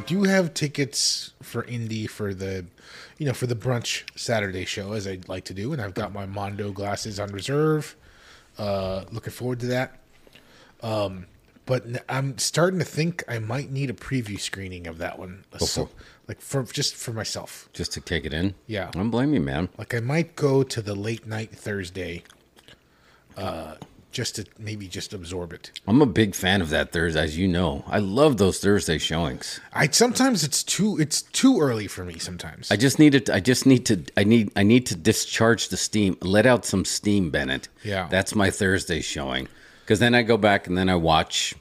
do have tickets for Indy for the, you know, for the brunch Saturday show as I'd like to do, and I've got my Mondo glasses on reserve. Uh, looking forward to that. Um, but I'm starting to think I might need a preview screening of that one, so, like for just for myself. Just to take it in. Yeah. I don't blame you, man. Like I might go to the late night Thursday, uh, just to maybe just absorb it. I'm a big fan of that Thursday, as you know. I love those Thursday showings. I sometimes it's too it's too early for me. Sometimes I just need it. I just need to. I need. I need to discharge the steam. Let out some steam, Bennett. Yeah. That's my Thursday showing. Because then I go back and then I watch.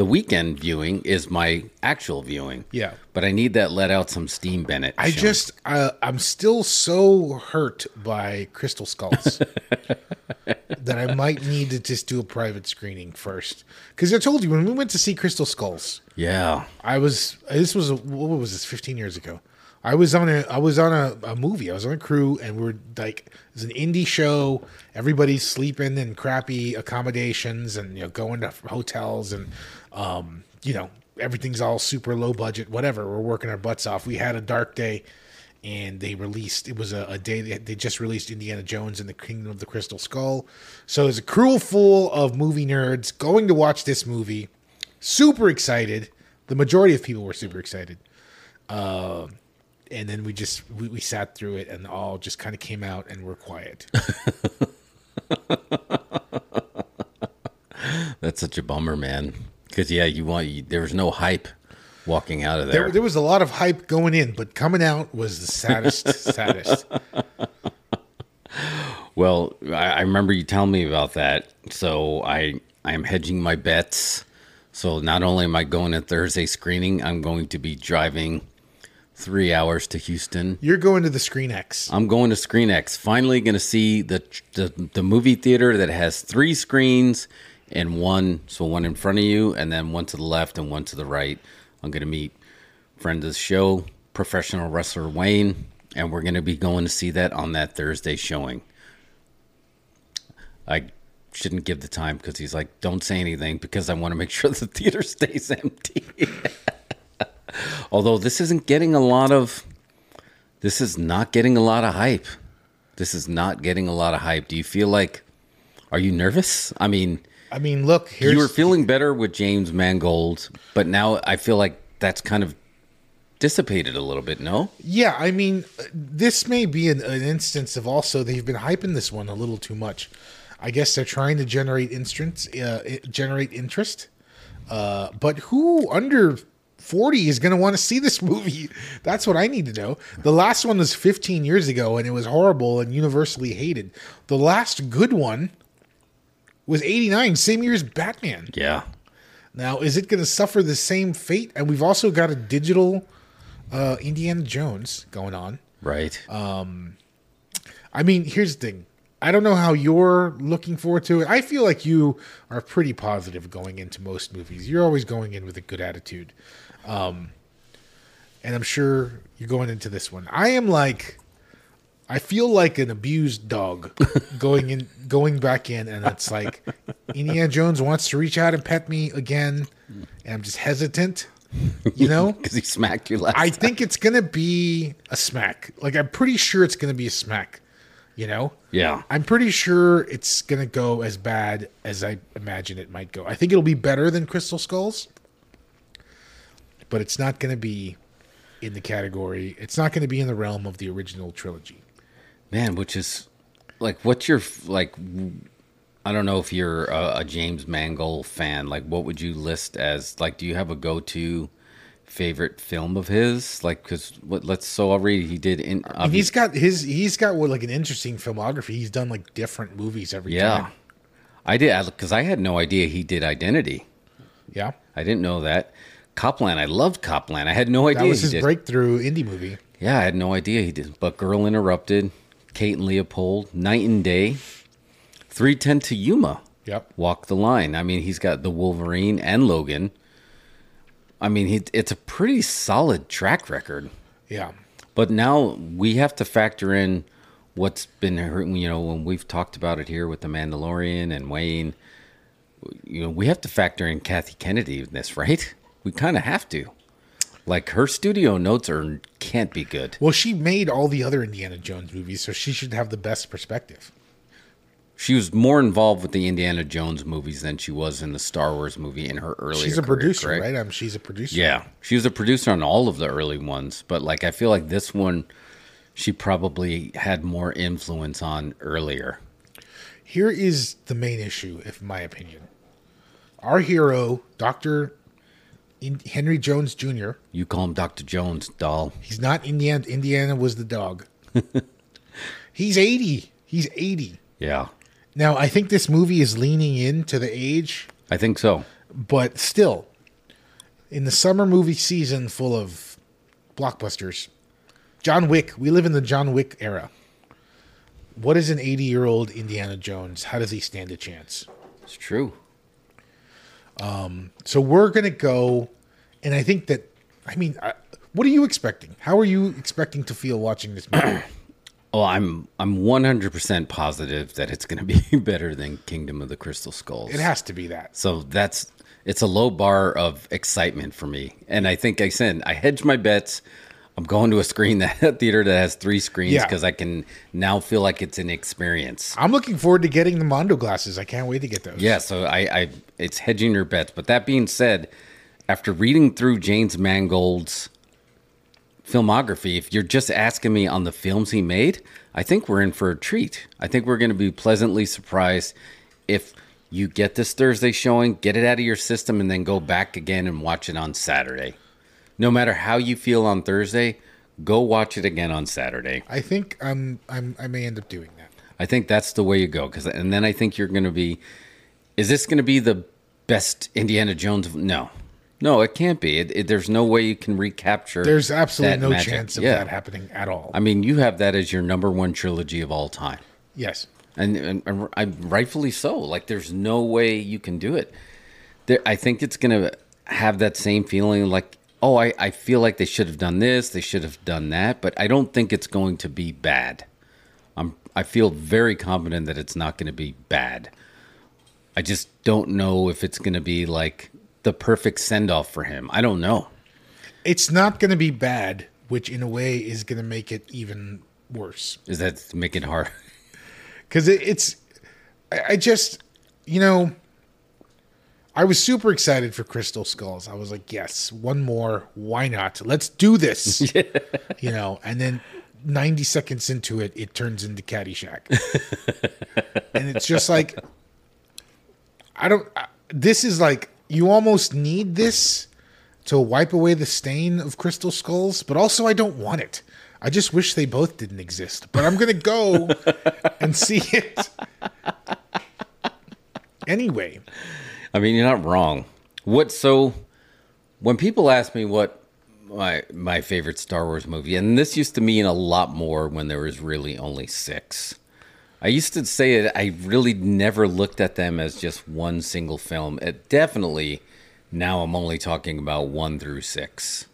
The weekend viewing is my actual viewing. Yeah. But I need that let out some steam, Bennett. I just uh, I'm still so hurt by Crystal Skulls that I might need to just do a private screening first. Because I told you when we went to see Crystal Skulls, Yeah. I was this was a, what was this 15 years ago. I was on a I was on a, a movie. I was on a crew and we are like it was an indie show. Everybody's sleeping in crappy accommodations and you know going to hotels and um you know everything's all super low budget whatever. We're working our butts off. We had a dark day and they released it was a, a day they, they just released Indiana Jones and the Kingdom of the Crystal Skull. So there's a crew full of movie nerds going to watch this movie. Super excited. The majority of people were super excited. Uh, and then we just we, we sat through it and all just kind of came out and were quiet. That's such a bummer, man. Because yeah, you want you, there was no hype walking out of there. there, there was a lot of hype going in, but coming out was the saddest, saddest. Well, I, I remember you telling me about that. So I I am hedging my bets. So not only am I going to Thursday screening, I'm going to be driving three hours to Houston. You're going to the Screen X. I'm going to Screen X. Finally, going to see the, the the movie theater that has three screens and one, so one in front of you, and then one to the left and one to the right. I'm going to meet friend of the show, professional wrestler Wayne, and we're going to be going to see that on that Thursday showing. I shouldn't give the time because he's like, don't say anything because I want to make sure the theater stays empty. Although this isn't getting a lot of, this is not getting a lot of hype. This is not getting a lot of hype. Do you feel like, are you nervous? I mean, I mean, look, here's you were feeling better with James Mangold, but now I feel like that's kind of dissipated a little bit. No, Yeah, I mean, this may be an, an instance of also they've been hyping this one a little too much. I guess they're trying to generate interest, uh, generate interest. Uh, but who under forty is going to want to see this movie? That's what I need to know. The last one was 15 years ago, and it was horrible and universally hated. The last good one was 89, same year as Batman. yeah, Now, is it going to suffer the same fate? And we've also got a digital uh, Indiana Jones going on. right. Um, I mean, here's the thing. I don't know how you're looking forward to it. I feel like you are pretty positive going into most movies. You're always going in with a good attitude. Um, and I'm sure you're going into this one. I am like, I feel like an abused dog going in, going back in, and it's like Indiana Jones wants to reach out and pet me again, and I'm just hesitant. You know, Because he smacked you last. I time. think it's gonna be a smack. Like I'm pretty sure it's gonna be a smack. You know? Yeah. I'm pretty sure it's gonna go as bad as I imagine it might go. I think it'll be better than Crystal Skulls, but it's not gonna be in the category. It's not gonna be in the realm of the original trilogy. Man, which is like, what's your like? I don't know if you're a, a James Mangold fan. Like, what would you list as like? Do you have a go-to favorite film of his? Like, because what? Let's so already he did in. And he's got his. He's got what like an interesting filmography. He's done like different movies every yeah, time. I did because I had no idea he did Identity. Yeah. I didn't know that. Copland, I loved Copland. I had no idea That was his breakthrough indie movie. Yeah, I had no idea he did. But Girl Interrupted, Kate and Leopold, Knight and Day, 310 to Yuma, Yep. Walk the Line. I mean, he's got the Wolverine and Logan. I mean, he, it's a pretty solid track record. Yeah. But now we have to factor in what's been, you know, when we've talked about it here with The Mandalorian and Wayne, you know, we have to factor in Kathy Kennedy in this, right? We kind of have to. Like her studio notes are can't be good. Well, she made all the other Indiana Jones movies, so she should have the best perspective. She was more involved with the Indiana Jones movies than she was in the Star Wars movie in her early. She's a career, producer, correct? right? Um, she's a producer. Yeah, she was a producer on all of the early ones, but like I feel like this one, she probably had more influence on earlier. Here is the main issue, if my opinion. Our hero, Doctor Henry Jones Jr. You call him Doctor Jones, doll. He's not Indiana. Indiana was the dog. He's eighty. He's eighty. Yeah, Now, I think this movie is leaning into the age, I think so. but still, in the summer movie season full of blockbusters, John Wick, we live in the John Wick era. What is an 80 year old Indiana Jones? How does he stand a chance? It's true. Um, so we're going to go, and I think that, I mean, I, what are you expecting? How are you expecting to feel watching this movie? Oh, I'm I'm 100% positive that it's going to be better than Kingdom of the Crystal Skulls. it has to be that. So that's it's a low bar of excitement for me. And I think I said I hedge my bets. I'm going to a screen that a theater that has three screens Yeah. because I can now feel like it's an experience. I'm looking forward to getting the Mondo glasses. I can't wait to get those. Yeah, so I, I it's hedging your bets. But that being said, after reading through James Mangold's filmography, if you're just asking me on the films he made, I think we're in for a treat. I think we're going to be pleasantly surprised if you get this Thursday showing, get it out of your system, and then go back again and watch it on Saturday. No matter how you feel on Thursday, go watch it again on Saturday. I think I'm, I'm, I may end up doing that. I think that's the way you go. Cause, and then I think you're going to be. Is this going to be the best Indiana Jones? No, no, it can't be. It, it, there's no way you can recapture. There's absolutely no magic. chance of Yeah. that happening at all. I mean, you have that as your number one trilogy of all time, yes. and, and, and I, rightfully so. Like, there's no way you can do it. There, I think it's going to have that same feeling. Like, oh, I, I feel like they should have done this, they should have done that, but I don't think it's going to be bad. I'm I feel very confident that it's not going to be bad. I just don't know if it's going to be like the perfect send off for him. I don't know. It's not going to be bad, which in a way is going to make it even worse. Is that to make it hard? Because it, it's, I, I just, you know, I was super excited for Crystal Skulls. I was like, yes, one more. Why not? Let's do this. You know, and then 90 seconds into it, it turns into Caddyshack. and it's just like, I don't, I- this is like, you almost need this to wipe away the stain of Crystal Skulls, but also I don't want it. I just wish they both didn't exist. But I'm going to go and see it. Anyway, I mean, you're not wrong. What so when people ask me what my my favorite Star Wars movie, and this used to mean a lot more when there was really only six. I used to say it. I really never looked at them as just one single film. It definitely now I'm only talking about one through six.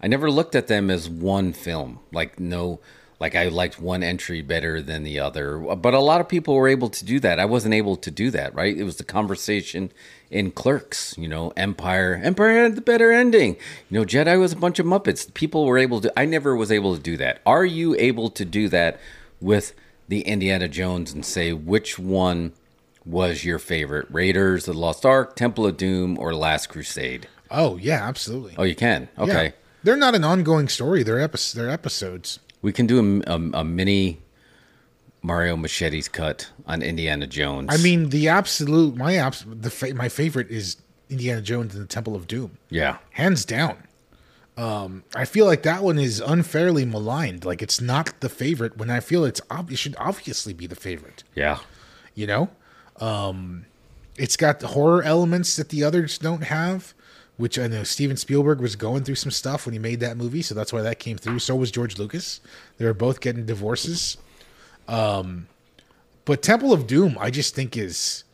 I never looked at them as one film. Like no, like I liked one entry better than the other. But a lot of people were able to do that. I wasn't able to do that. Right? It was the conversation in Clerks. You know, Empire. Empire had the better ending. You know, Jedi was a bunch of Muppets. People were able to. I never was able to do that. Are you able to do that with the Indiana Jones and say which one? Was your favorite Raiders of the Lost Ark, Temple of Doom, or Last Crusade? oh yeah, absolutely. Oh, you can. Yeah. Okay. They're not an ongoing story. They're epi- they're episodes. We can do a, a, a mini Mario Machete's cut on Indiana Jones. I mean, the absolute my abs- the fa- my favorite is Indiana Jones and the Temple of Doom, yeah, hands down. Um, I feel like that one is unfairly maligned. Like it's not the favorite when I feel it's ob- it should obviously be the favorite. yeah, You know, um, it's got the horror elements that the others don't have. Which I know Steven Spielberg was going through some stuff when he made that movie, so that's why that came through. So was George Lucas. They were both getting divorces. Um, but Temple of Doom, I just think is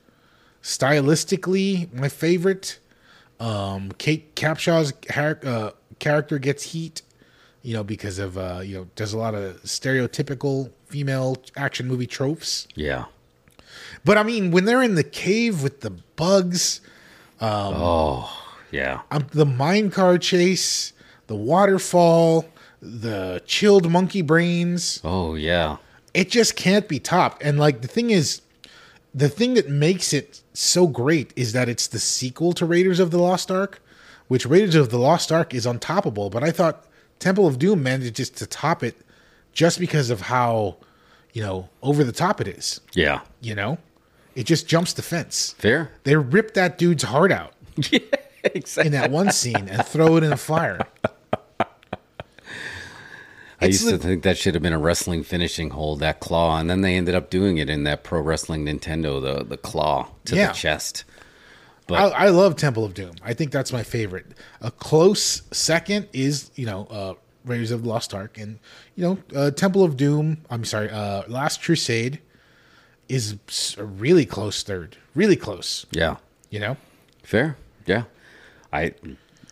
stylistically my favorite. Um, Kate Capshaw's char- uh, character gets heat, you know, because of uh, you know does a lot of stereotypical female action movie tropes. yeah. But I mean, when they're in the cave with the bugs, oh, yeah. um, the mine car chase, the waterfall, the chilled monkey brains. Oh yeah. It just can't be topped. And like the thing is, the thing that makes it so great is that it's the sequel to Raiders of the Lost Ark, which Raiders of the Lost Ark is untoppable. But I thought Temple of Doom managed just to top it just because of how, you know, over the top it is. Yeah. You know, it just jumps the fence. Fair. They ripped that dude's heart out yeah. Exactly. in that one scene and throw it in a fire. I It's used to think that should have been a wrestling finishing hold, that claw, and then they ended up doing it in that pro wrestling Nintendo, the the claw to Yeah. the chest. I, I love Temple of Doom. I think that's my favorite. A close second is you know uh, Raiders of the Lost Ark, and you know uh, Temple of Doom. I'm sorry, uh, Last Crusade is a really close third. Really close. Yeah. You know. Fair. Yeah. I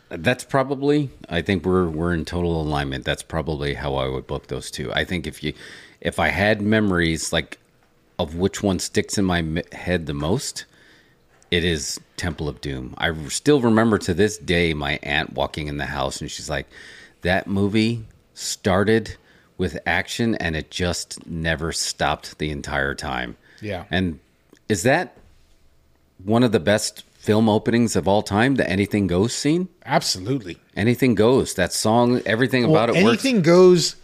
that's probably I think we're we're in total alignment. That's probably how I would book those two. I think if you if I had memories like of which one sticks in my head the most, it is Temple of Doom. I still remember to this day my aunt walking in the house and she's like that movie started with action and it just never stopped the entire time. Yeah. And is that one of the best film openings of all time, the Anything Goes scene? Absolutely. Anything Goes. That song, everything Well, about it works. anything goes.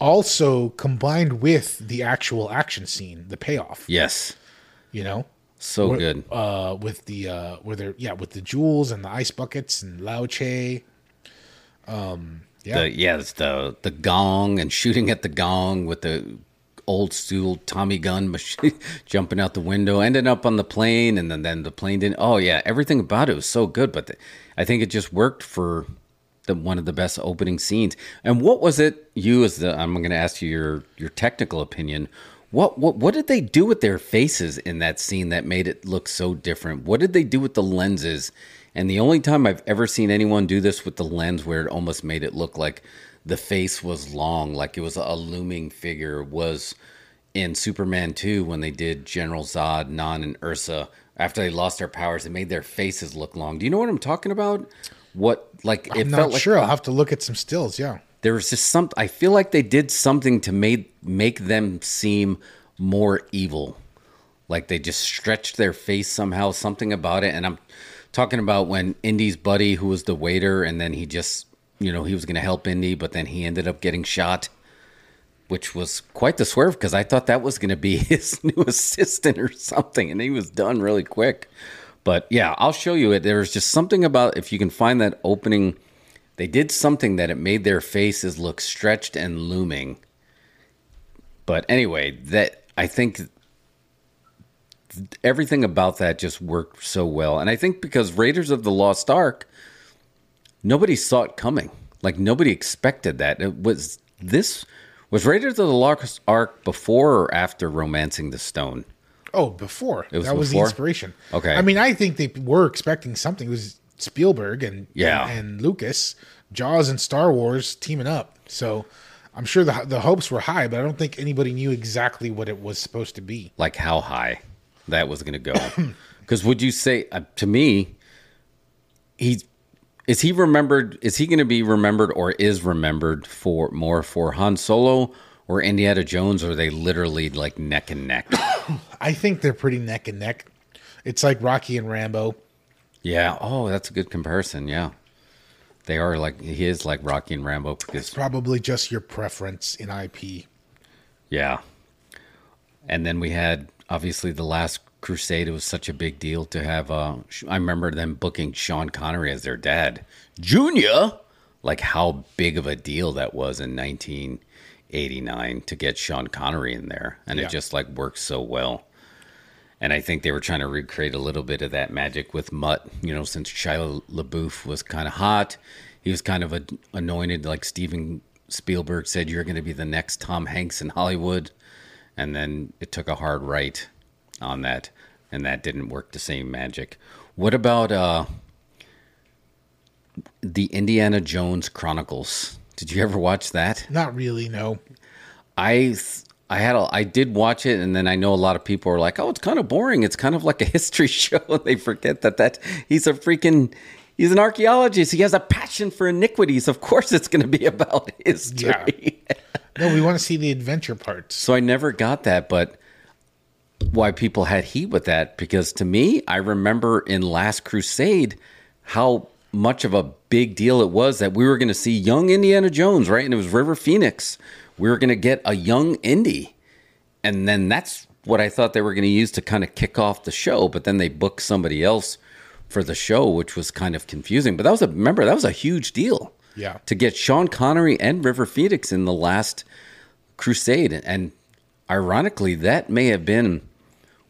Also combined with the actual action scene, the payoff. Yes. You know. So Where- good. Uh, with the uh, where they're yeah with the jewels and the ice buckets and Lao Che. Um, yeah, The, yeah, it's the the gong and shooting at the gong with the old school Tommy gun machine jumping out the window, ending up on the plane, and then, then the plane didn't. Oh yeah, everything about it was so good. But the, I think it just worked for the one of the best opening scenes. And what was it? You as the I'm going to ask you your your technical opinion. What what what did they do with their faces in that scene that made it look so different? What did they do with the lenses? And the only time I've ever seen anyone do this with the lens where it almost made it look like the face was long, like it was a looming figure, was in Superman 2 when they did General Zod, Non, and Ursa. After they lost their powers, they made their faces look long. Do you know what I'm talking about? What like it I'm felt not like sure. I'll have to look at some stills. Yeah. there was just some I feel like they did something to make make them seem more evil. Like they just stretched their face somehow, something about it. And I'm talking about when Indy's buddy, who was the waiter, and then he just you know, he was gonna help Indy, but then he ended up getting shot. Which was quite the swerve because I thought that was going to be his new assistant or something, and he was done really quick. But yeah, I'll show you it. There was just something about if you can find that opening, they did something that it made their faces look stretched and looming. But anyway, that I think everything about that just worked so well. And I think because Raiders of the Lost Ark, nobody saw it coming. Like nobody expected that. It was this was Raiders of the Lost Ark before or after Romancing the Stone? Oh, before was that was the inspiration. Okay. I mean, I think they were expecting something. It was Spielberg and Yeah. and, and Lucas, Jaws and Star Wars teaming up. So I'm sure the the hopes were high, but I don't think anybody knew exactly what it was supposed to be. like how high that was going to go. Because would you say uh, to me, he's is he remembered? Is he going to be remembered or is remembered for more for Han Solo or Indiana Jones? Or are they literally like neck and neck? I think they're pretty neck and neck. It's like Rocky and Rambo. yeah. Oh, that's a good comparison. Yeah, they are like he is like Rocky and Rambo because Probably just your preference in IP. Yeah. And then we had obviously the last crusade. It was such a big deal to have uh I remember them booking Sean Connery as their dad. Junior like how big of a deal that was in 1989 to get Sean Connery in there and Yeah. it just like worked so well. And I think they were trying to recreate a little bit of that magic with Mutt, you know, since Shia LaBeouf was kind of hot. He was kind of a, anointed, like Steven Spielberg said, you're going to be the next Tom Hanks in Hollywood. And then it took a hard right on that, and that didn't work the same magic. What about uh, the Indiana Jones Chronicles? Did you ever watch that? Not really, no. I th- I had a, I did watch it, and then I know a lot of people are like, "Oh, it's kind of boring. It's kind of like a history show." And they forget that that he's a freaking He's an archaeologist. He has a passion for iniquities. Of course, it's going to be about history. No, we want to see the adventure parts. so I never got that, but why people had heat with that because to me, I remember in Last Crusade how much of a big deal it was that we were going to see young Indiana Jones, right? And it was River Phoenix. We were going to get a young Indy. And then that's what I thought they were going to use to kind of kick off the show, but then they booked somebody else for the show, which was kind of confusing. But that was a remember, that was a huge deal. Yeah. To get Sean Connery and River Phoenix in the last Crusade. And ironically, that may have been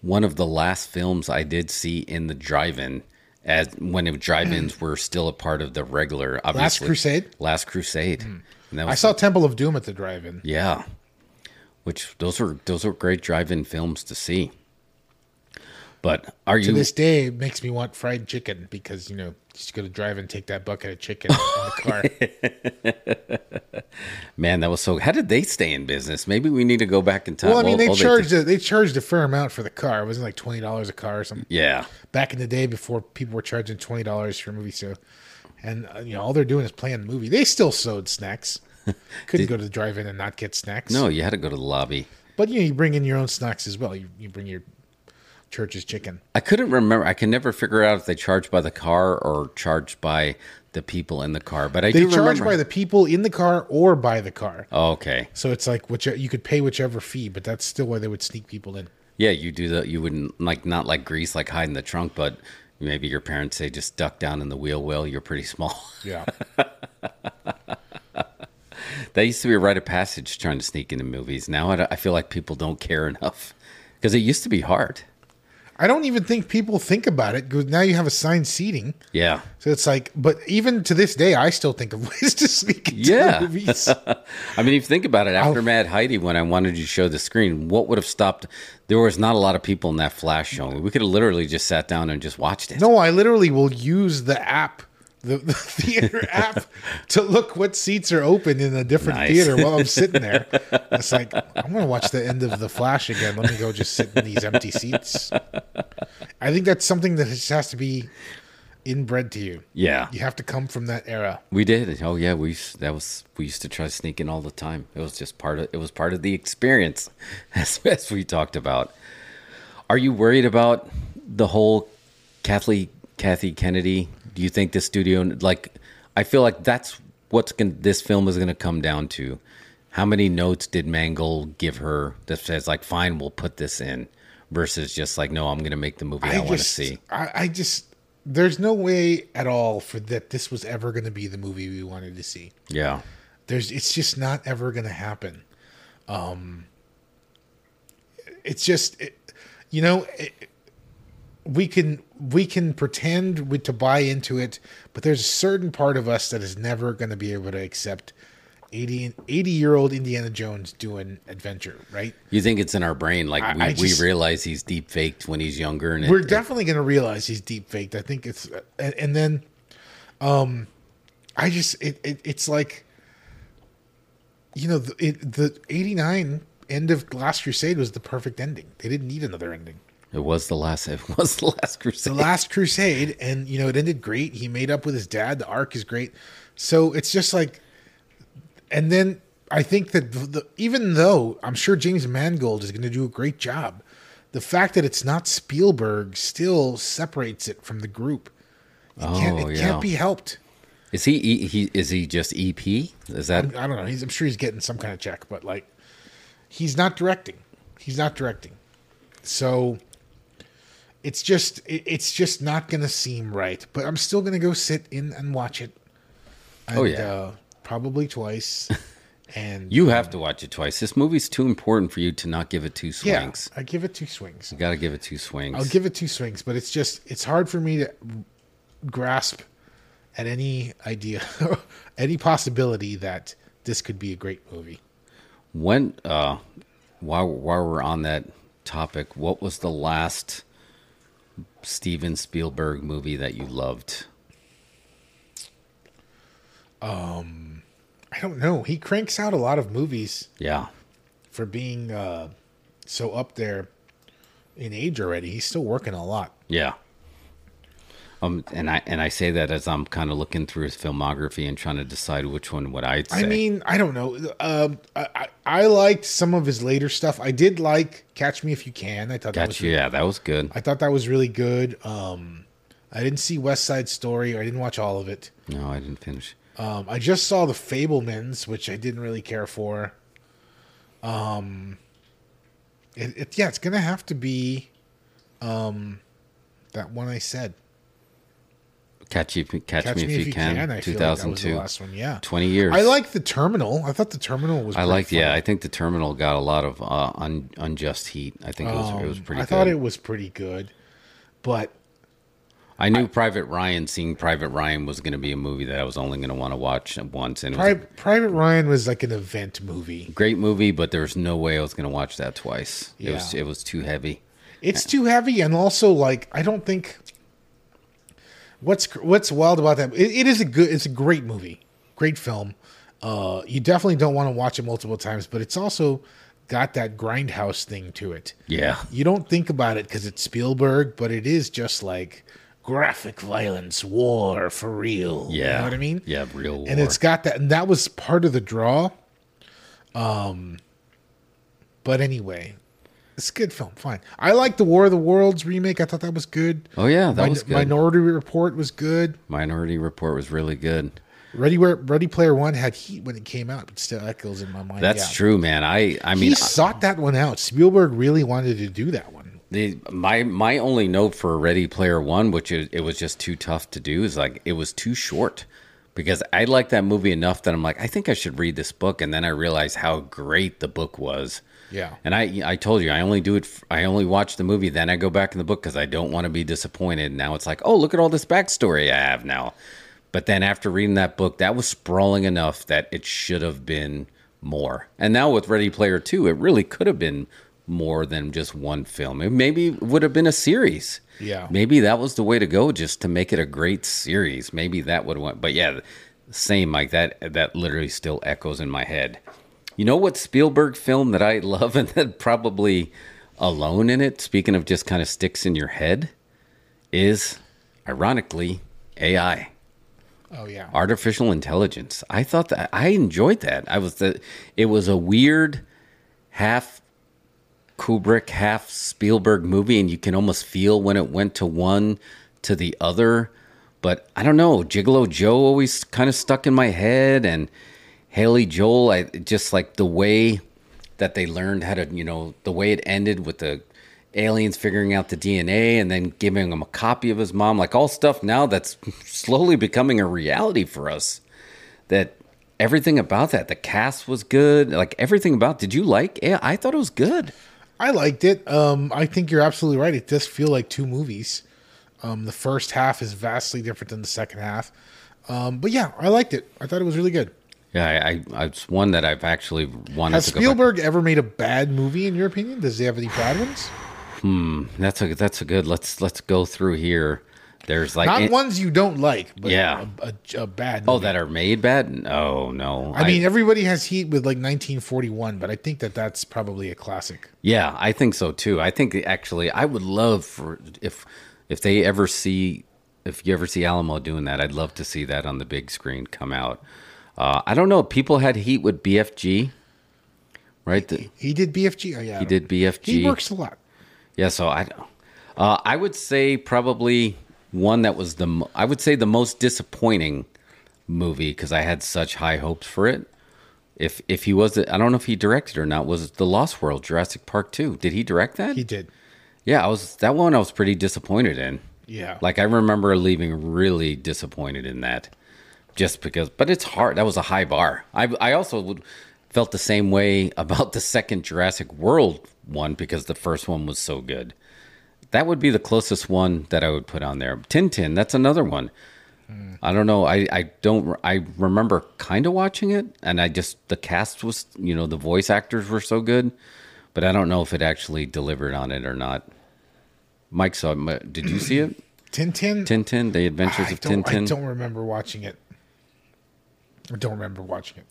one of the last films I did see in the drive-in, as when it, drive-ins were still a part of the regular. Obviously, Last Crusade? Last Crusade. Hmm. That I saw Temple of Doom at the drive-in. yeah, which those were those were great drive-in films to see. But are To you? To this day, it makes me want fried chicken because you know just go to drive and take that bucket of chicken in the car. Man, that was so. How did they stay in business? Maybe we need to go back in time. well, I mean, they charged a, they charged a fair amount for the car. It wasn't like twenty dollars a car or something. yeah, Back in the day, before people were charging twenty dollars for a movie, so and uh, you know all they're doing is playing the movie. They still sold snacks. Couldn't go to the drive-in and not get snacks. no, you had to go to the lobby. but you know you bring in your own snacks as well. You you bring your church's chicken. I couldn't remember. I can never figure out if they charge by the car or charged by the people in the car. But I They do charge remember. by the people in the car or by the car. oh, okay. So it's like which you could pay whichever fee, but that's still why they would sneak people in. Yeah, you do that. You wouldn't like not like grease, like hide in the trunk, but maybe your parents say just duck down in the wheel well. You're pretty small. Yeah. that used to be a rite of passage trying to sneak into movies. Now I, I feel like people don't care enough because it used to be hard. I don't even think people think about it because now you have assigned seating. Yeah. So it's like, but even to this day, I still think of ways to sneak into Yeah. the movies. I mean, if you think about it, after Mad Heidi, when I wanted to show the screen, what would have stopped? There was not a lot of people in that flash showing. We could have literally just sat down and just watched it. no, I literally will use the app, the, the theater app, to look what seats are open in a different Nice. theater while I'm sitting there. It's like, I'm going to watch the end of The Flash again. Let me go just sit in these empty seats. I think that's something that just has to be inbred to you. Yeah, You have to come from that era. we did. Oh yeah, we used, that was we used to try sneak in all the time. It was just part of it was part of the experience, as, as we talked about. Are you worried about the whole Kathy Kathy Kennedy? Do you think this studio like? I feel like that's what's going this film is going to come down to. How many notes did Mangold give her that says like, "Fine, we'll put this in," versus just like, "No, I'm going to make the movie I, want to see." I, I just, there's no way at all for that this was ever going to be the movie we wanted to see. Yeah, There's, it's just not ever going to happen. Um, it's just, it, you know, it, we can we can pretend we, to buy into it, but there's a certain part of us that is never going to be able to accept 80, 80 year old Indiana Jones doing adventure, right? you think it's in our brain? Like I- we, I just- we realize he's deep faked when he's younger, and we're it, definitely going to realize he's deep faked. I think it's, and, and then, um, I just it, it it's like, you know, the, it, the eighty nine end of Last Crusade was the perfect ending. They didn't need another ending. It was the last. It was the last crusade. The. Last Crusade, and you know, it ended great. He made up with his dad. The arc is great. So it's just like, and then I think that the, even though I'm sure James Mangold is going to do a great job, the fact that it's not Spielberg still separates it from the group. It can't, Oh, it yeah. can't be helped. Is he, E- he? Is he just EP? Is that? I don't know. He's, I'm sure he's getting some kind of check, but like, he's not directing. He's not directing. So it's just it, it's just not going to seem right. But I'm still going to go sit in and watch it. And, Oh, yeah. uh, probably twice. And You have to watch it twice. This movie's too important for you to not give it two swings. yeah. I give it two swings. You got to give it two swings. I'll give it two swings, but it's just it's hard for me to grasp at any idea, any possibility that this could be a great movie. When uh, while while we're on that topic, what was the last Steven Spielberg movie that you loved? Um, I don't know. He cranks out a lot of movies Yeah, for being uh, so up there in age already. He's still working a lot. yeah. Um, and I and I say that as I'm kind of looking through his filmography and trying to decide which one would I'd say. I mean, I don't know. Um, I, I, I liked some of his later stuff. I did like Catch Me If You Can. I thought that was gotcha. Yeah, that was good. I thought that was really good. Um, I didn't see West Side Story, or I didn't watch all of it. No, I didn't finish. Um, I just saw The Fabelmans, which I didn't really care for. Um, it, it yeah, it's gonna have to be, um, that one I said. Catch you, catch, me, if, you, can. I feel like that was the 2002. last one. Yeah, Twenty years. I like the Terminal. I thought the Terminal was. I liked. Yeah. I think the terminal got a lot of uh, un, unjust heat. I think it was it was Um, pretty. I good. thought it was pretty good, but I knew Private Ryan. Seeing Private Ryan was going to be a movie that I was only going to want to watch once, and was Private Ryan was like an event movie. great movie. But there was no way I was going to watch that twice. It was it was too heavy. It's too heavy, and also like I don't think what's what's wild about that. It, it is a good, it's a great movie, great film. Uh, you definitely don't want to watch it multiple times, but it's also got that grindhouse thing to it. Yeah, You don't think about it because it's Spielberg, but it is just like graphic violence, war for real. yeah. you know what I mean? Yeah, real. War. and it's got that and that was part of the draw um but anyway it's a good film fine i like the war of the worlds remake i thought that was good oh yeah, that Min- was good. minority report was good Minority Report was really good. ready where ready player one had heat when it came out but still echoes in my mind That's yeah. true, man. I I mean, he sought that one out spielberg really wanted to do that one The my my only note for Ready Player One, which is, it was just too tough to do, is like it was too short. Because I liked that movie enough that I'm like, I think I should read this book, and then I realized how great the book was. Yeah. And I I told you I only do it. f- I only watch the movie, then I go back in the book because I don't want to be disappointed. Now it's like, oh, look at all this backstory I have now. But then after reading that book, that was sprawling enough that it should have been more. And now with Ready Player Two, it really could have been more than just one film. It maybe would have been a series. Yeah. Maybe that was the way to go, just to make it a great series. Maybe that would have went. But yeah, same like that. That literally still echoes in my head. You know what Spielberg film that I love and that probably alone in it, speaking of just kind of sticks in your head, is ironically AI oh yeah artificial intelligence. I thought that I enjoyed that. I was the it was a weird half Kubrick, half Spielberg movie, and you can almost feel when it went to one to the other. But I don't know, Gigolo Joe always kind of stuck in my head, and Haley Joel. I just like the way that they learned how to, you know, the way it ended with the aliens figuring out the DNA and then giving him a copy of his mom, like all stuff now that's slowly becoming a reality for us. That everything about that, the cast was good, like everything about. Did you like? Yeah, I thought it was good. I liked it. Um, I think you're absolutely right. It does feel like two movies. Um, the first half is vastly different than the second half. Um, but yeah, I liked it. I thought it was really good. Yeah, I, I it's one that I've actually wanted Has to. Spielberg ever made a bad movie in your opinion? Does he have any bad ones? Hmm, that's a that's a good. Let's let's go through here. There's like Not in- ones you don't like, but Yeah. a, a, a bad. oh that are made bad. No, no. I mean, everybody has heat with like 1941, but I think that that's probably a classic. Yeah, I think so too. I think actually, I would love for if if they ever see if you ever see Alamo doing that, I'd love to see that on the big screen come out. Uh, I don't know. People had heat with BFG, right? The, He did BFG. Oh yeah, he did BFG. He works a lot. Yeah, so I, uh, I would say probably one that was the I would say the most disappointing movie because I had such high hopes for it. If if he was, I don't know if he directed or not. Was the Lost World Jurassic Park two? Did he direct that? He did. Yeah, I was that one. I was pretty disappointed in. Yeah. Like I remember leaving really disappointed in that, just because. But it's hard. That was a high bar. I I also would, felt the same way about the second Jurassic World one because the first one was so good. That would be the closest one that I would put on there. Tintin. That's another one. Hmm. I don't know. I, I don't. I remember kind of watching it, and I just the cast was you know the voice actors were so good, but I don't know if it actually delivered on it or not. Mike saw. Did you see it? Tintin. Tintin: The Adventures I of don't, I don't remember watching it. I don't remember watching it.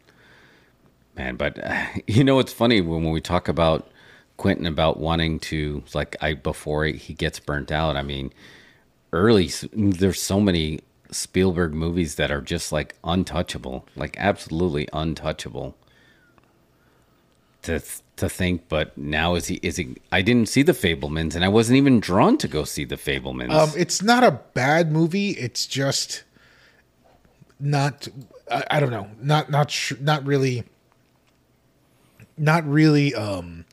Man, but uh, you know it's funny when, when we talk about Quentin about wanting to like I before he gets burnt out. I mean, early. There's so many Spielberg movies that are just like untouchable, like absolutely untouchable. To to think, but now is he is he? I didn't see the Fabelmans, and I wasn't even drawn to go see the Fabelmans. Um, it's not a bad movie. It's just not. I, I don't know. Not not sh- not really. Not really. Um,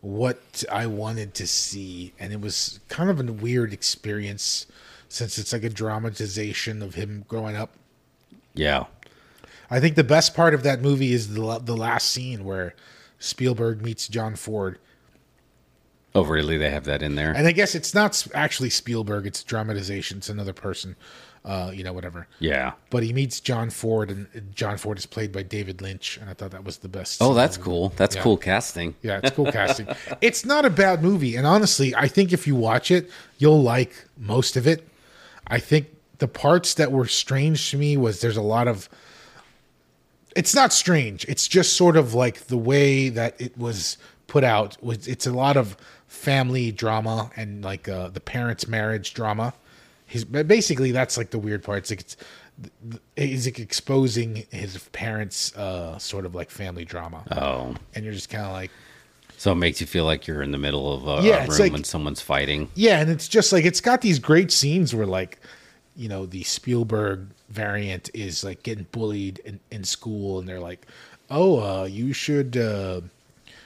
what I wanted to see, and it was kind of a weird experience, since it's like a dramatization of him growing up. yeah, I think the best part of that movie is the the last scene where Spielberg meets John Ford, oh really? They have that in there. and I guess it's not actually Spielberg; it's dramatization. It's another person, uh, you know, whatever. yeah. but he meets John Ford, and John Ford is played by David Lynch, and I thought that was the best. Oh, that's cool. That's Yeah. cool casting. Yeah, it's cool casting. It's not a bad movie, and honestly, I think if you watch it, you'll like most of it. I think the parts that were strange to me was there's a lot of. It's not strange. It's just sort of like the way that it was put out. Was it's a lot of family drama and like uh, the parents' marriage drama. His basically that's like the weird part. It's like it's he's like exposing his parents' uh, sort of like family drama, Oh, and you're just kind of like. so it makes you feel like you're in the middle of a, Yeah, a room like- when someone's fighting. Yeah, and it's just like it's got these great scenes where like, you know, the Spielberg variant is like getting bullied in, in school and they're like, Oh, uh, you should uh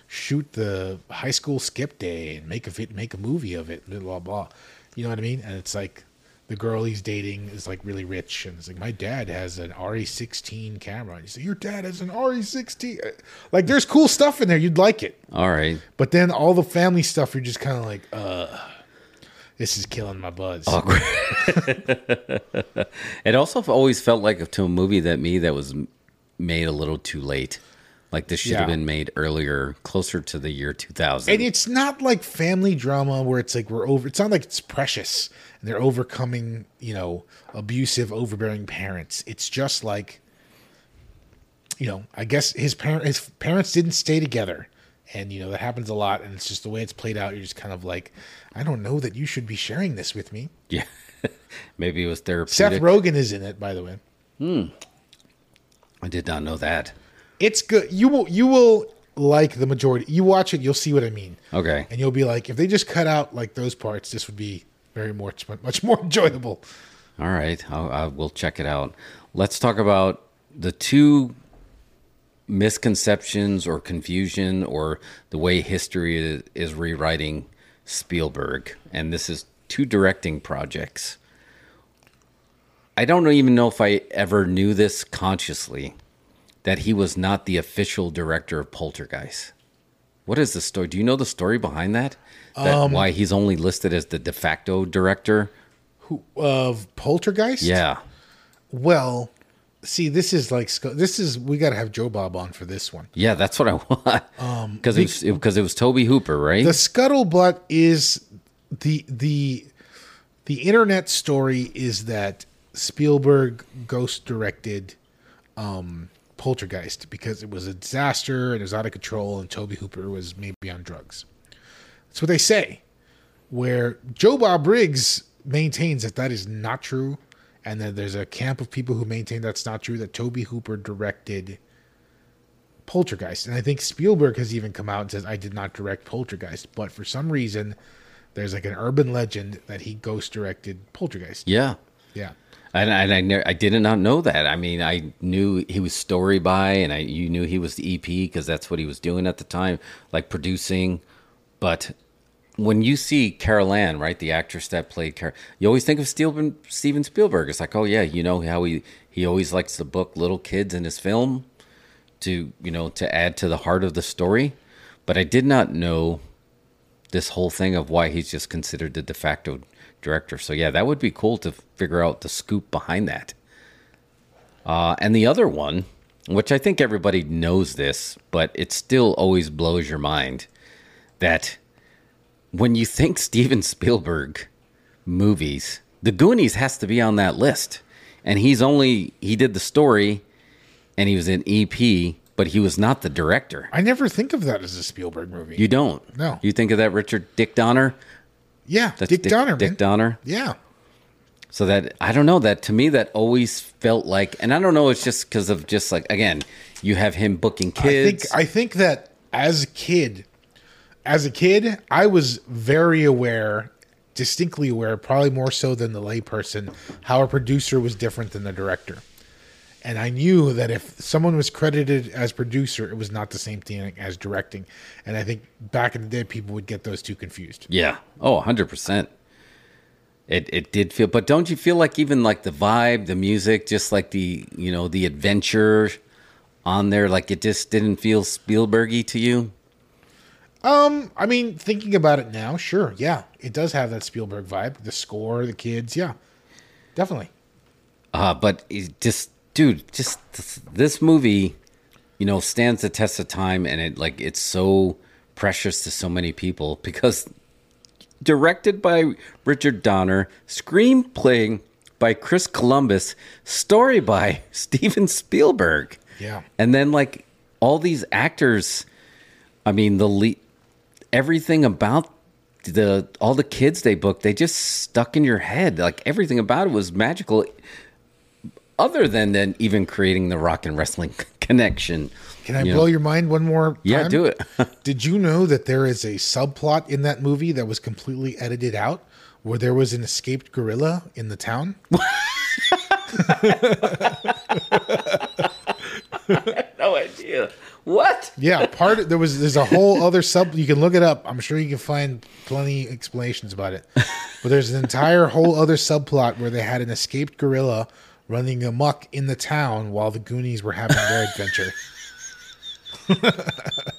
shoot the high school skip day and make a make a movie of it, blah blah blah. You know what I mean? And it's like the girl he's dating is like really rich and it's like my dad has an RE16 camera. And you say, Your dad has an RE16 like there's cool stuff in there, you'd like it. All right. But then all the family stuff, you're just kind of like, uh, this is killing my buzz. It also always felt like to a movie that me that was made a little too late. Like this should have been made earlier, closer to the year 2000. And it's not like family drama where it's like we're over. It's not like it's precious they're overcoming, you know, abusive, overbearing parents. It's just like, you know, I guess his parent, his parents didn't stay together, and you know that happens a lot. And it's just the way it's played out. You're just kind of like, I don't know that you should be sharing this with me. yeah. Maybe it was Seth therapeutic. Rogen is in it, by the way. Hmm, I did not know that. It's good. You will you will like the majority. You watch it, you'll see what I mean. Okay. And you'll be like, if they just cut out like those parts, this would be very much much more enjoyable. All right. I'll, I will check it out. Let's talk about the two misconceptions or confusion or the way history is, is rewriting Spielberg. And this is two directing projects. I don't even know if I ever knew this consciously that he was not the official director of Poltergeist. What is the story? Do you know the story behind that? That why he's only listed as the de facto director? Who of Poltergeist? Yeah. Well, see, this is like this is we got to have Joe Bob on for this one. Yeah, that's what I want. Because it was because it was Tobe Hooper, right? The scuttlebutt is the the the internet story is that Spielberg ghost directed um, Poltergeist because it was a disaster and it was out of control, and Tobe Hooper was maybe on drugs. That's what they say. Where Joe Bob Briggs maintains that that is not true, and that there's a camp of people who maintain that's not true. That Tobe Hooper directed Poltergeist, and I think Spielberg has even come out and says I did not direct Poltergeist, but for some reason, there's like an urban legend that he ghost directed Poltergeist. yeah. Yeah. And, and I ne- I did not know that. I mean, I knew he was story by, and I you knew he was the EP because that's what he was doing at the time, like producing. But when you see Carol Anne, right, the actress that played Carol, you always think of Steven, Spielberg. It's like, oh yeah, you know how he he always likes to book little kids in his film to you know to add to the heart of the story. But I did not know this whole thing of why he's just considered the de facto director. So yeah, that would be cool to figure out the scoop behind that. Uh, and the other one, which I think everybody knows this, but it still always blows your mind, that when you think Steven Spielberg movies, The Goonies has to be on that list. And he's only he did the story, and he was an EP, but he was not the director. I never think of that as a Spielberg movie. You don't. No. You think of that Richard Dick Donner? yeah, That's Dick, Donner, Dick man. Donner. Yeah. So that I don't know that to me that always felt like, and I don't know, it's just because of just like again, you have him booking I kids. think I think that as a kid, as a kid, I was very aware, distinctly aware, probably more so than the layperson, how a producer was different than the director. And I knew that if someone was credited as producer, it was not the same thing as directing. And I think back in the day, people would get those two confused. Yeah. Oh, 100%. It it did feel but don't you feel like even like the vibe, the music, just like the, you know, the adventure on there like it just didn't feel Spielbergy to you? I mean, thinking about it now, sure, yeah, it does have that Spielberg vibe. The score, the kids, yeah, definitely. Uh but just dude, just this, this movie, you know, stands the test of time and it like it's so precious to so many people because directed by Richard Donner, screenplay by Chris Columbus, story by Steven Spielberg. Yeah. And then like all these actors, I mean the le- everything about the all the kids they booked, they just stuck in your head. Like everything about it was magical other than then even creating the rock and wrestling connection. Can I you blow know? your mind one more time? Yeah, do it. Did you know that there is a subplot in that movie that was completely edited out where there was an escaped gorilla in the town? no idea. What? Yeah, part of, there was there's a whole other sub you can look it up. I'm sure you can find plenty explanations about it. But there's an entire whole other subplot where they had an escaped gorilla running amok in the town while the Goonies were having their adventure.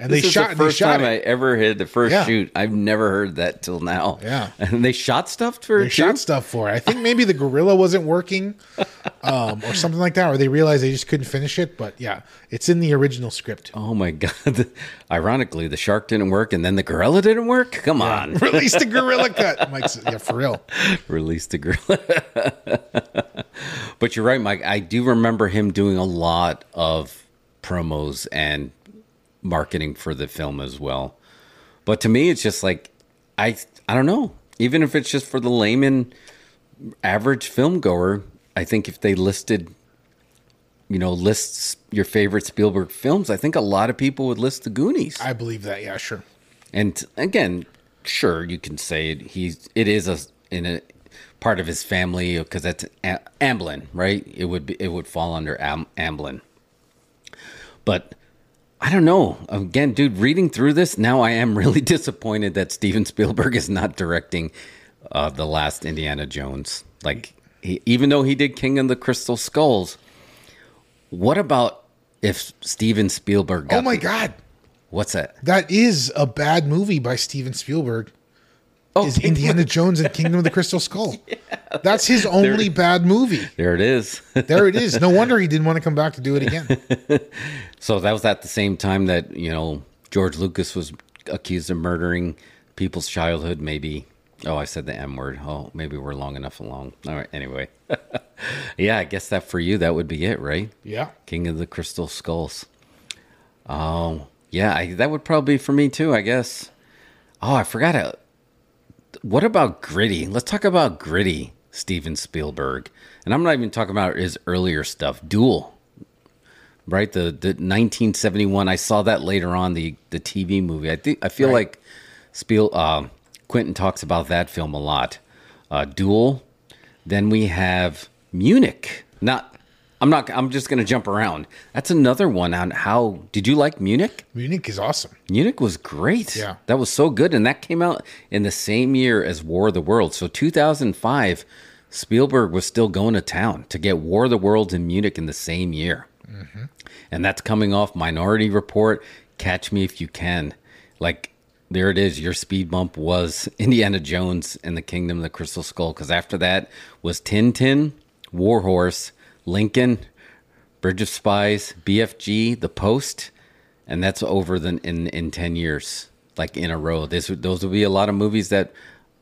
and they This is shot the first shot time I ever heard the first Yeah. shoot. I've never heard that till now. Yeah. and they shot stuff for They it shot stuff for it. I think maybe the gorilla wasn't working, um, or something like that, or they realized they just couldn't finish it. But yeah, it's in the original script. Oh my god! Ironically, the shark didn't work, and then the gorilla didn't work. Come on, Release the gorilla cut. Mike's yeah, for real. release the gorilla. but you're right, Mike. I do remember him doing a lot of promos and marketing for the film as well. But to me, it's just like I I don't know. Even if it's just for the layman, average film goer, I think if they listed, you know, lists your favorite Spielberg films, I think a lot of people would list The Goonies. I believe that. Yeah, sure. And again, sure, you can say it. He's it is a in a part of his family because that's Amblin, right? It would be it would fall under Am, Amblin. But I don't know. Again, dude, reading through this now, I am really disappointed that Steven Spielberg is not directing uh, the last Indiana Jones. Like, he, even though he did King of the Crystal Skulls, what about if Steven Spielberg? Got Oh my the- god, What's that? that is a bad movie by Steven Spielberg. Oh, Is Indiana Jones and Kingdom of the Crystal Skull? yeah, That's his only bad movie. There it is. There it is. No wonder he didn't want to come back to do it again. so that was at the same time that, you know, George Lucas was accused of murdering people's childhood, maybe. Oh, I said the M word. Oh, maybe we're long enough along. All right. Anyway. yeah, I guess that for you, that would be it, right? Yeah. King of the Crystal Skulls. Oh, yeah, I, that would probably be for me too, I guess. Oh, I forgot. Uh, What about Gritty? Let's talk about Gritty, Steven Spielberg. And I'm not even talking about his earlier stuff. Duel, right? The the 1971. I saw that later on the the TV movie. I think I feel Right. like Spiel uh, Quentin talks about that film a lot. Uh, Duel. Then we have Munich. Not. I'm not. I'm just going to jump around. That's another one on how. Did you like Munich? Munich is awesome. Munich was great. Yeah. That was so good. And that came out in the same year as War of the Worlds. So 2005, Spielberg was still going to town to get War of the Worlds in Munich in the same year. Mm-hmm. And that's coming off Minority Report, Catch Me If You Can. Like, there it is. Your speed bump was Indiana Jones and the Kingdom of the Crystal Skull. Because after that was Tin Tintin, Warhorse, Lincoln, Bridge of Spies, BFG, The Post, and that's over than in in ten years, like in a row. This those would be a lot of movies that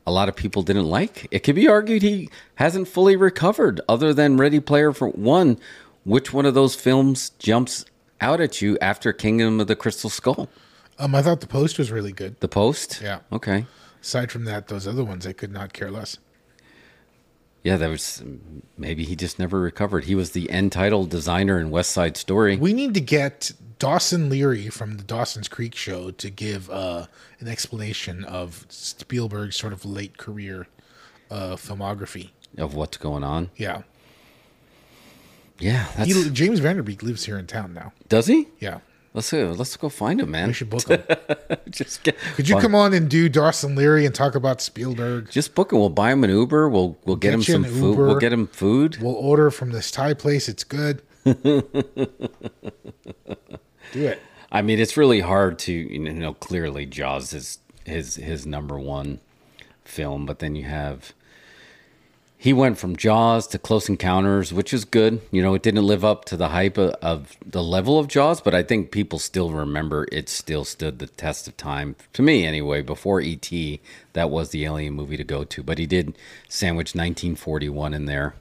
a lot of people didn't like. It could be argued he hasn't fully recovered, other than Ready Player for One. Which one of those films jumps out at you after Kingdom of the Crystal Skull? Um, I thought the post was really good. The Post. Yeah. Okay. Aside from that, those other ones I could not care less. Yeah, that was maybe he just never recovered. He was the end title designer in West Side Story. We need to get Dawson Leary from the Dawson's Creek show to give uh, an explanation of Spielberg's sort of late career uh, filmography. of what's going on. Yeah, Yeah, that's he, James Van Der Beek lives here in town now. does he? Yeah, Let's go. Let's go find him, man. we should book him. just get, Could you fun- come on and do Dawson Leary and talk about Spielberg? Just book him. We'll buy him an Uber. We'll we'll get, Get him some food. Uber. We'll get him food. We'll order from this Thai place. It's good. do it. I mean, it's really hard to you know. Clearly, Jaws is his his number one film, but then you have he went from Jaws to Close Encounters, which is good. You know, it didn't live up to the hype of, of the level of Jaws, but I think people still remember it. Still stood the test of time to me, anyway. Before ET, that was the alien movie to go to. But he did sandwich 1941 in there.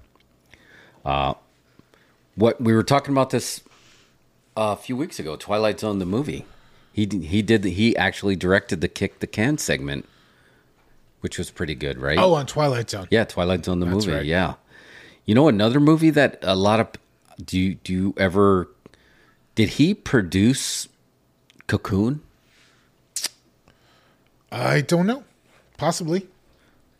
Uh, what we were talking about this a few weeks ago, Twilight Zone the movie. He he did he actually directed the kick the can segment, which was pretty good, right? Oh, on Twilight Zone. yeah, Twilight Zone the That's movie. right. Yeah, you know another movie that a lot of do you do you ever did he produce Cocoon? I don't know. Possibly.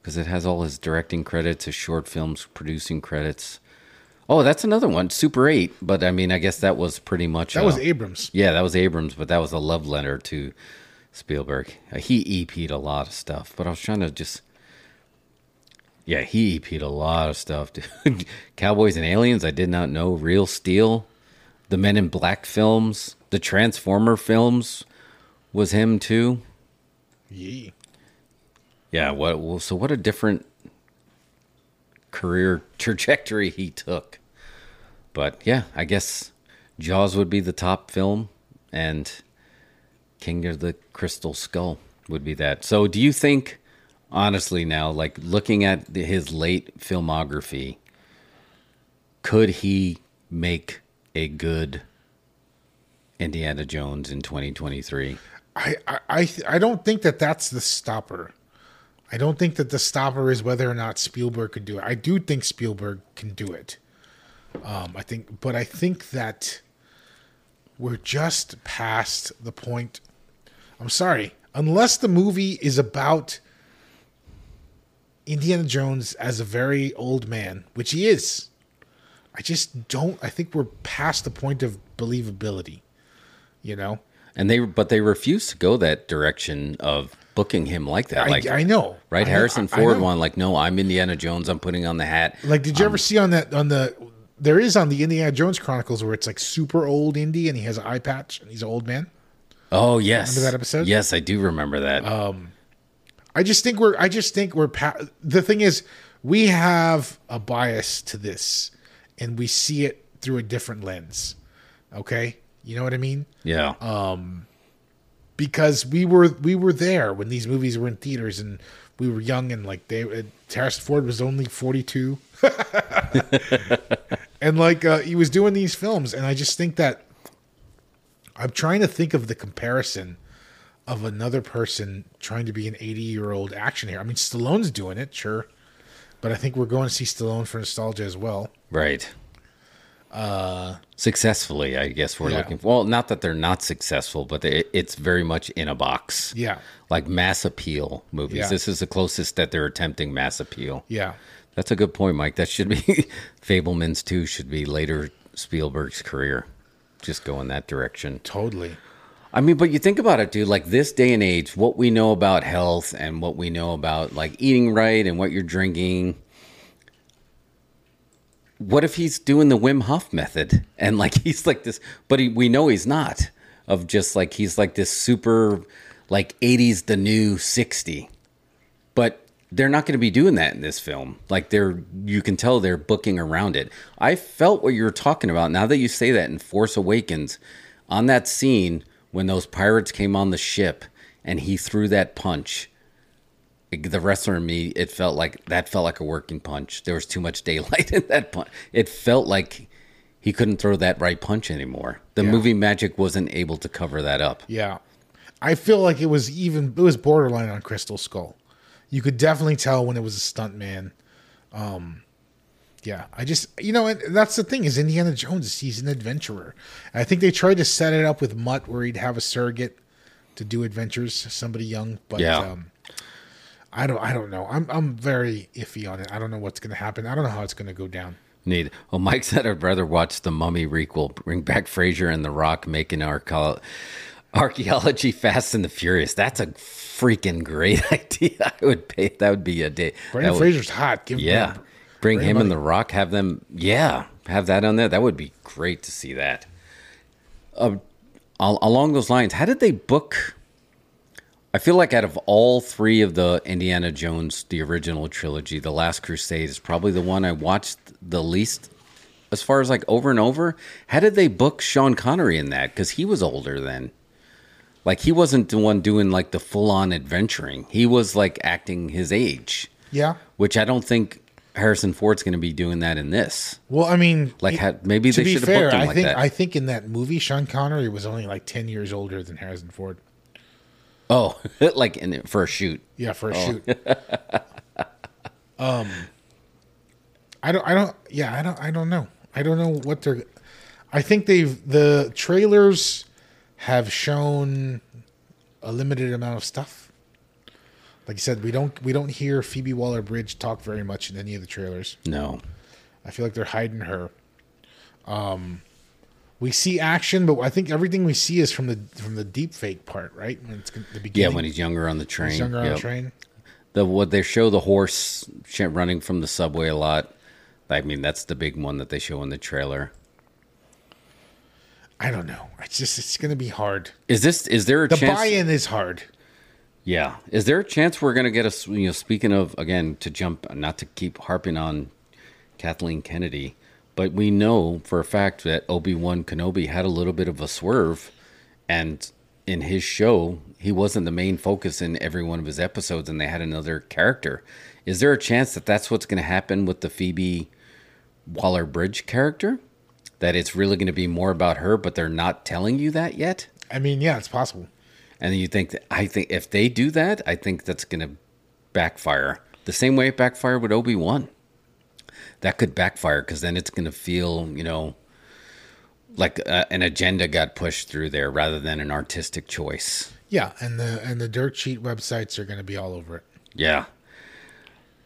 Because it has all his directing credits, his short films producing credits. Oh, that's another one, Super Eight. But I mean, I guess that was pretty much That uh, was Abrams. Yeah, that was Abrams, but that was a love letter to Spielberg. Uh, he EP'd a lot of stuff, but I was trying to just. Yeah, he EP'd a lot of stuff. dude. Cowboys and Aliens, I did not know. Real Steel, the Men in Black films, the Transformer films was him too. Yee. Yeah, what well, so what a different career trajectory he took. But yeah, I guess Jaws would be the top film and King of the Crystal Skull would be that. So do you think honestly now like looking at his late filmography could he make a good Indiana Jones in 2023? I, I, I, I don't think that that's the stopper. I don't think that the stopper is whether or not Spielberg could do it. I do think Spielberg can do it. Um, I think, but I think that we're just past the point. I'm sorry, unless the movie is about Indiana Jones as a very old man, which he is. I just don't. I think we're past the point of believability. You know. And they, but they refuse to go that direction of booking him like that. I, Like, I know, right? I Harrison I- I Ford know. one, like, no, I'm Indiana Jones. I'm putting on the hat. Like, did you Um, ever see on that on the? There is on the Indiana Jones Chronicles where it's like super old Indy and he has an eye patch and he's an old man. Oh yes, Remember that episode? Yes, I do remember that. I just think we're. I just think we're. Pa- the thing is, we have a bias to this, and we see it through a different lens. Okay, you know what I mean? yeah, uh, Because we were we were there when these movies were in theaters, and we were young, and like they. Uh, Harrison Ford was only forty two. and like uh, he was doing these films and i just think that i'm trying to think of the comparison of another person trying to be an 80 year old action hero i mean stallone's doing it sure but i think we're going to see stallone for nostalgia as well right. Uh, successfully, I guess we're yeah. looking. For, well, not that they're not successful, but they, it's very much in a box. yeah like mass appeal movies. Yeah. This is the closest that they're attempting mass appeal. yeah That's a good point, Mike. That should be Fabelmans too. Should be later Spielberg's career. Just go in that direction. totally I mean, but you think about it, dude. Like this day and age, what we know about health and what we know about like eating right and what you're drinking. What if he's doing the Wim Hof method and like he's like this, but he, we know he's not. Of just like he's like this super, like '80s the new '60, but they're not going to be doing that in this film. Like they're, you can tell they're booking around it. I felt what you were talking about. Now that you say that in Force Awakens, on that scene when those pirates came on the ship and he threw that punch, the wrestler in me, it felt like that felt like a working punch. There was too much daylight in that punch. It felt like he couldn't throw that right punch anymore. The Yeah. movie magic wasn't able to cover that up. yeah i feel like it was even it was borderline on crystal skull you could definitely tell when it was a stunt man um Yeah, I just you know, and that's the thing is Indiana Jones. He's an adventurer. I think they tried to set it up with Mutt where he'd have a surrogate to do adventures, somebody young. But Yeah. um, I don't, I don't know. I'm, I'm very iffy on it. I don't know what's going to happen. I don't know how it's going to go down. Neat. Well, Mike said I'd rather watch the Mummy requel, bring back Fraser and The Rock, making our archaeology Fast and the Furious. That's a freaking great idea. I would pay. That would be a day. Brendan would- Fraser's hot. Give Yeah. that. Bring Bring him him and. The Rock, have them, yeah, have that on there. That would be great to see that. Uh, along those lines, how did they book? I feel like out of all three of the Indiana Jones, the original trilogy, The Last Crusade is probably the one I watched the least as far as like over and over. How did they book Sean Connery in that? Because he was older then. Like he wasn't the one doing like the full on adventuring. He was like acting his age Yeah. which I don't think Harrison Ford's going to be doing that in this. Well, I mean, Like, maybe to they be should have fair, booked him I like think that. I think in that movie, Sean Connery was only like ten years older than Harrison Ford. Oh, like in for a shoot. Yeah, for a shoot. um, I don't. I don't. Yeah, I don't. I don't know. I don't know what they're. I think they've the trailers have shown a limited amount of stuff. Like you said, we don't we don't hear Phoebe Waller Bridge talk very much in any of the trailers. No, I feel like they're hiding her. Um, we see action, but I think everything we see is from the from the deep fake part, right? When it's the yeah, when he's younger on the train. he's younger on the train. The what they show the horse running from the subway a lot. I mean, that's the big one that they show in the trailer. I don't know. It's just it's going to be hard. Is this? Is there a The chance? buy-in is hard. Yeah. Is there a chance we're going to get a, you know, speaking of, again, to jump, not to keep harping on Kathleen Kennedy, but we know for a fact that Obi Wan Kenobi had a little bit of a swerve. And in his show, he wasn't the main focus in every one of his episodes, and they had another character. Is there a chance that that's what's going to happen with the Phoebe Waller Bridge character? That it's really going to be more about her, but they're not telling you that yet? I mean, yeah, it's possible. And you think that I think if they do that, I think that's going to backfire the same way it backfired with Obi Wan. That could backfire because then it's going to feel, you know, like uh, an agenda got pushed through there rather than an artistic choice. Yeah, and the and the dirt sheet websites are going to be all over it. Yeah.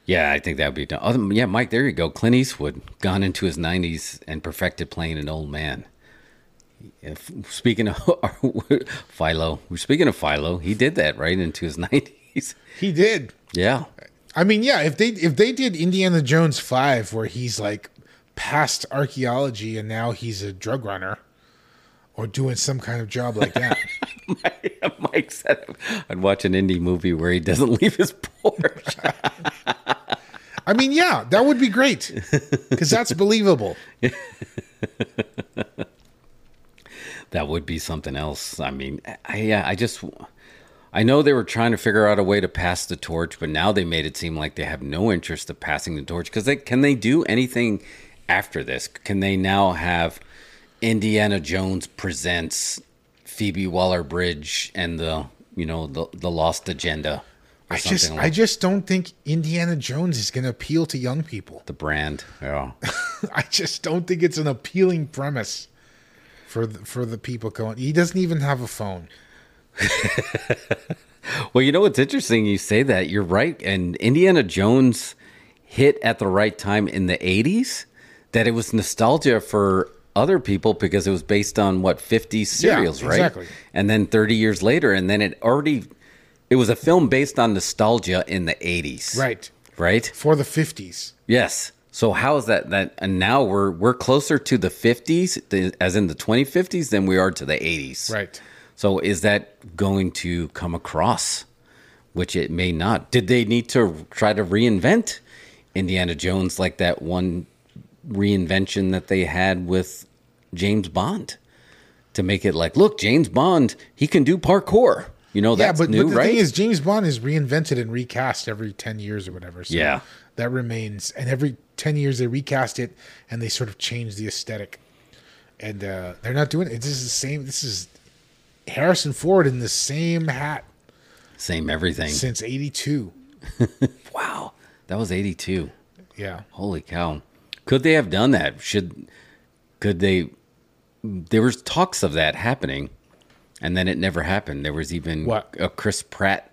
Yeah, I think that would be done. Oh, yeah, Mike, there you go. Clint Eastwood, gone into his 90s and perfected playing an old man. If, speaking of Philo, speaking of Philo, he did that right into his 90s. He did. Yeah. I mean, yeah, if they if they did Indiana Jones 5 where he's like past archaeology and now he's a drug runner or doing some kind of job like that. Mike said I'd watch an indie movie where he doesn't leave his porch. I mean, yeah, that would be great cuz that's believable. that would be something else. I mean, I yeah, I just I know they were trying to figure out a way to pass the torch, but now they made it seem like they have no interest of passing the torch because they can they do anything after this? Can they now have Indiana Jones presents Phoebe Waller Bridge and the you know the the Lost Agenda? I just something I just don't think Indiana Jones is going to appeal to young people. the brand. Yeah. I just don't think it's an appealing premise for the, for the people going. He doesn't even have a phone. Well, you know what's interesting? You say that you're right, and Indiana Jones hit at the right time in the '80s. That it was nostalgia for other people because it was based on what 50s serials, right? exactly. And then 30 years later, and then it already it was a film based on nostalgia in the '80s, Right. Right? For the 50s. Yes. So how is that? That and now we're we're closer to the 50s, as in the 2050s, than we are to the 80s, Right. so is that going to come across? Which it may not. Did they need to try to reinvent Indiana Jones like that one reinvention that they had with James Bond to make it like, look, James Bond, he can do parkour. You know, Yeah, that's but, new, but the right? thing is, James Bond is reinvented and recast every 10 years or whatever. So Yeah. That remains. And every 10 years they recast it and they sort of change the aesthetic. And uh, they're not doing it. This is the same. This is Harrison Ford in the same hat Same everything. since 82. Wow. That was 82. Yeah. Holy cow. Could they have done that? Should could they? There was talks of that happening, and then it never happened. There was even What? a Chris Pratt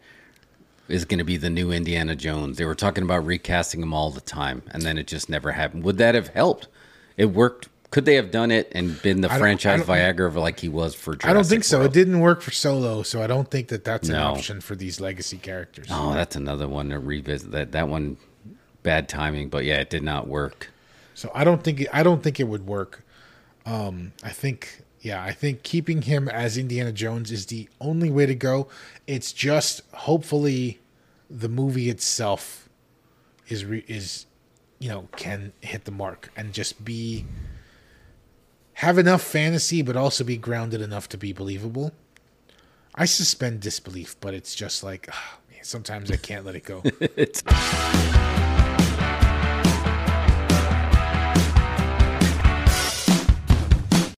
is going to be the new Indiana Jones. They were talking about recasting him all the time, and then it just never happened. Would that have helped? It worked. Could they have done it and been the franchise Viagra like he was for? Jurassic I don't think so. World? It didn't work for Solo, so I don't think that that's an No. option for these legacy characters. Oh, that's another one to revisit. That that one, bad timing, but yeah, it did not work. So I don't think I don't think it would work. Um, I think yeah, I think keeping him as Indiana Jones is the only way to go. It's just hopefully the movie itself is re, is you know can hit the mark and just be have enough fantasy but also be grounded enough to be believable. I suspend disbelief, but it's just like ah, man, sometimes I can't let it go.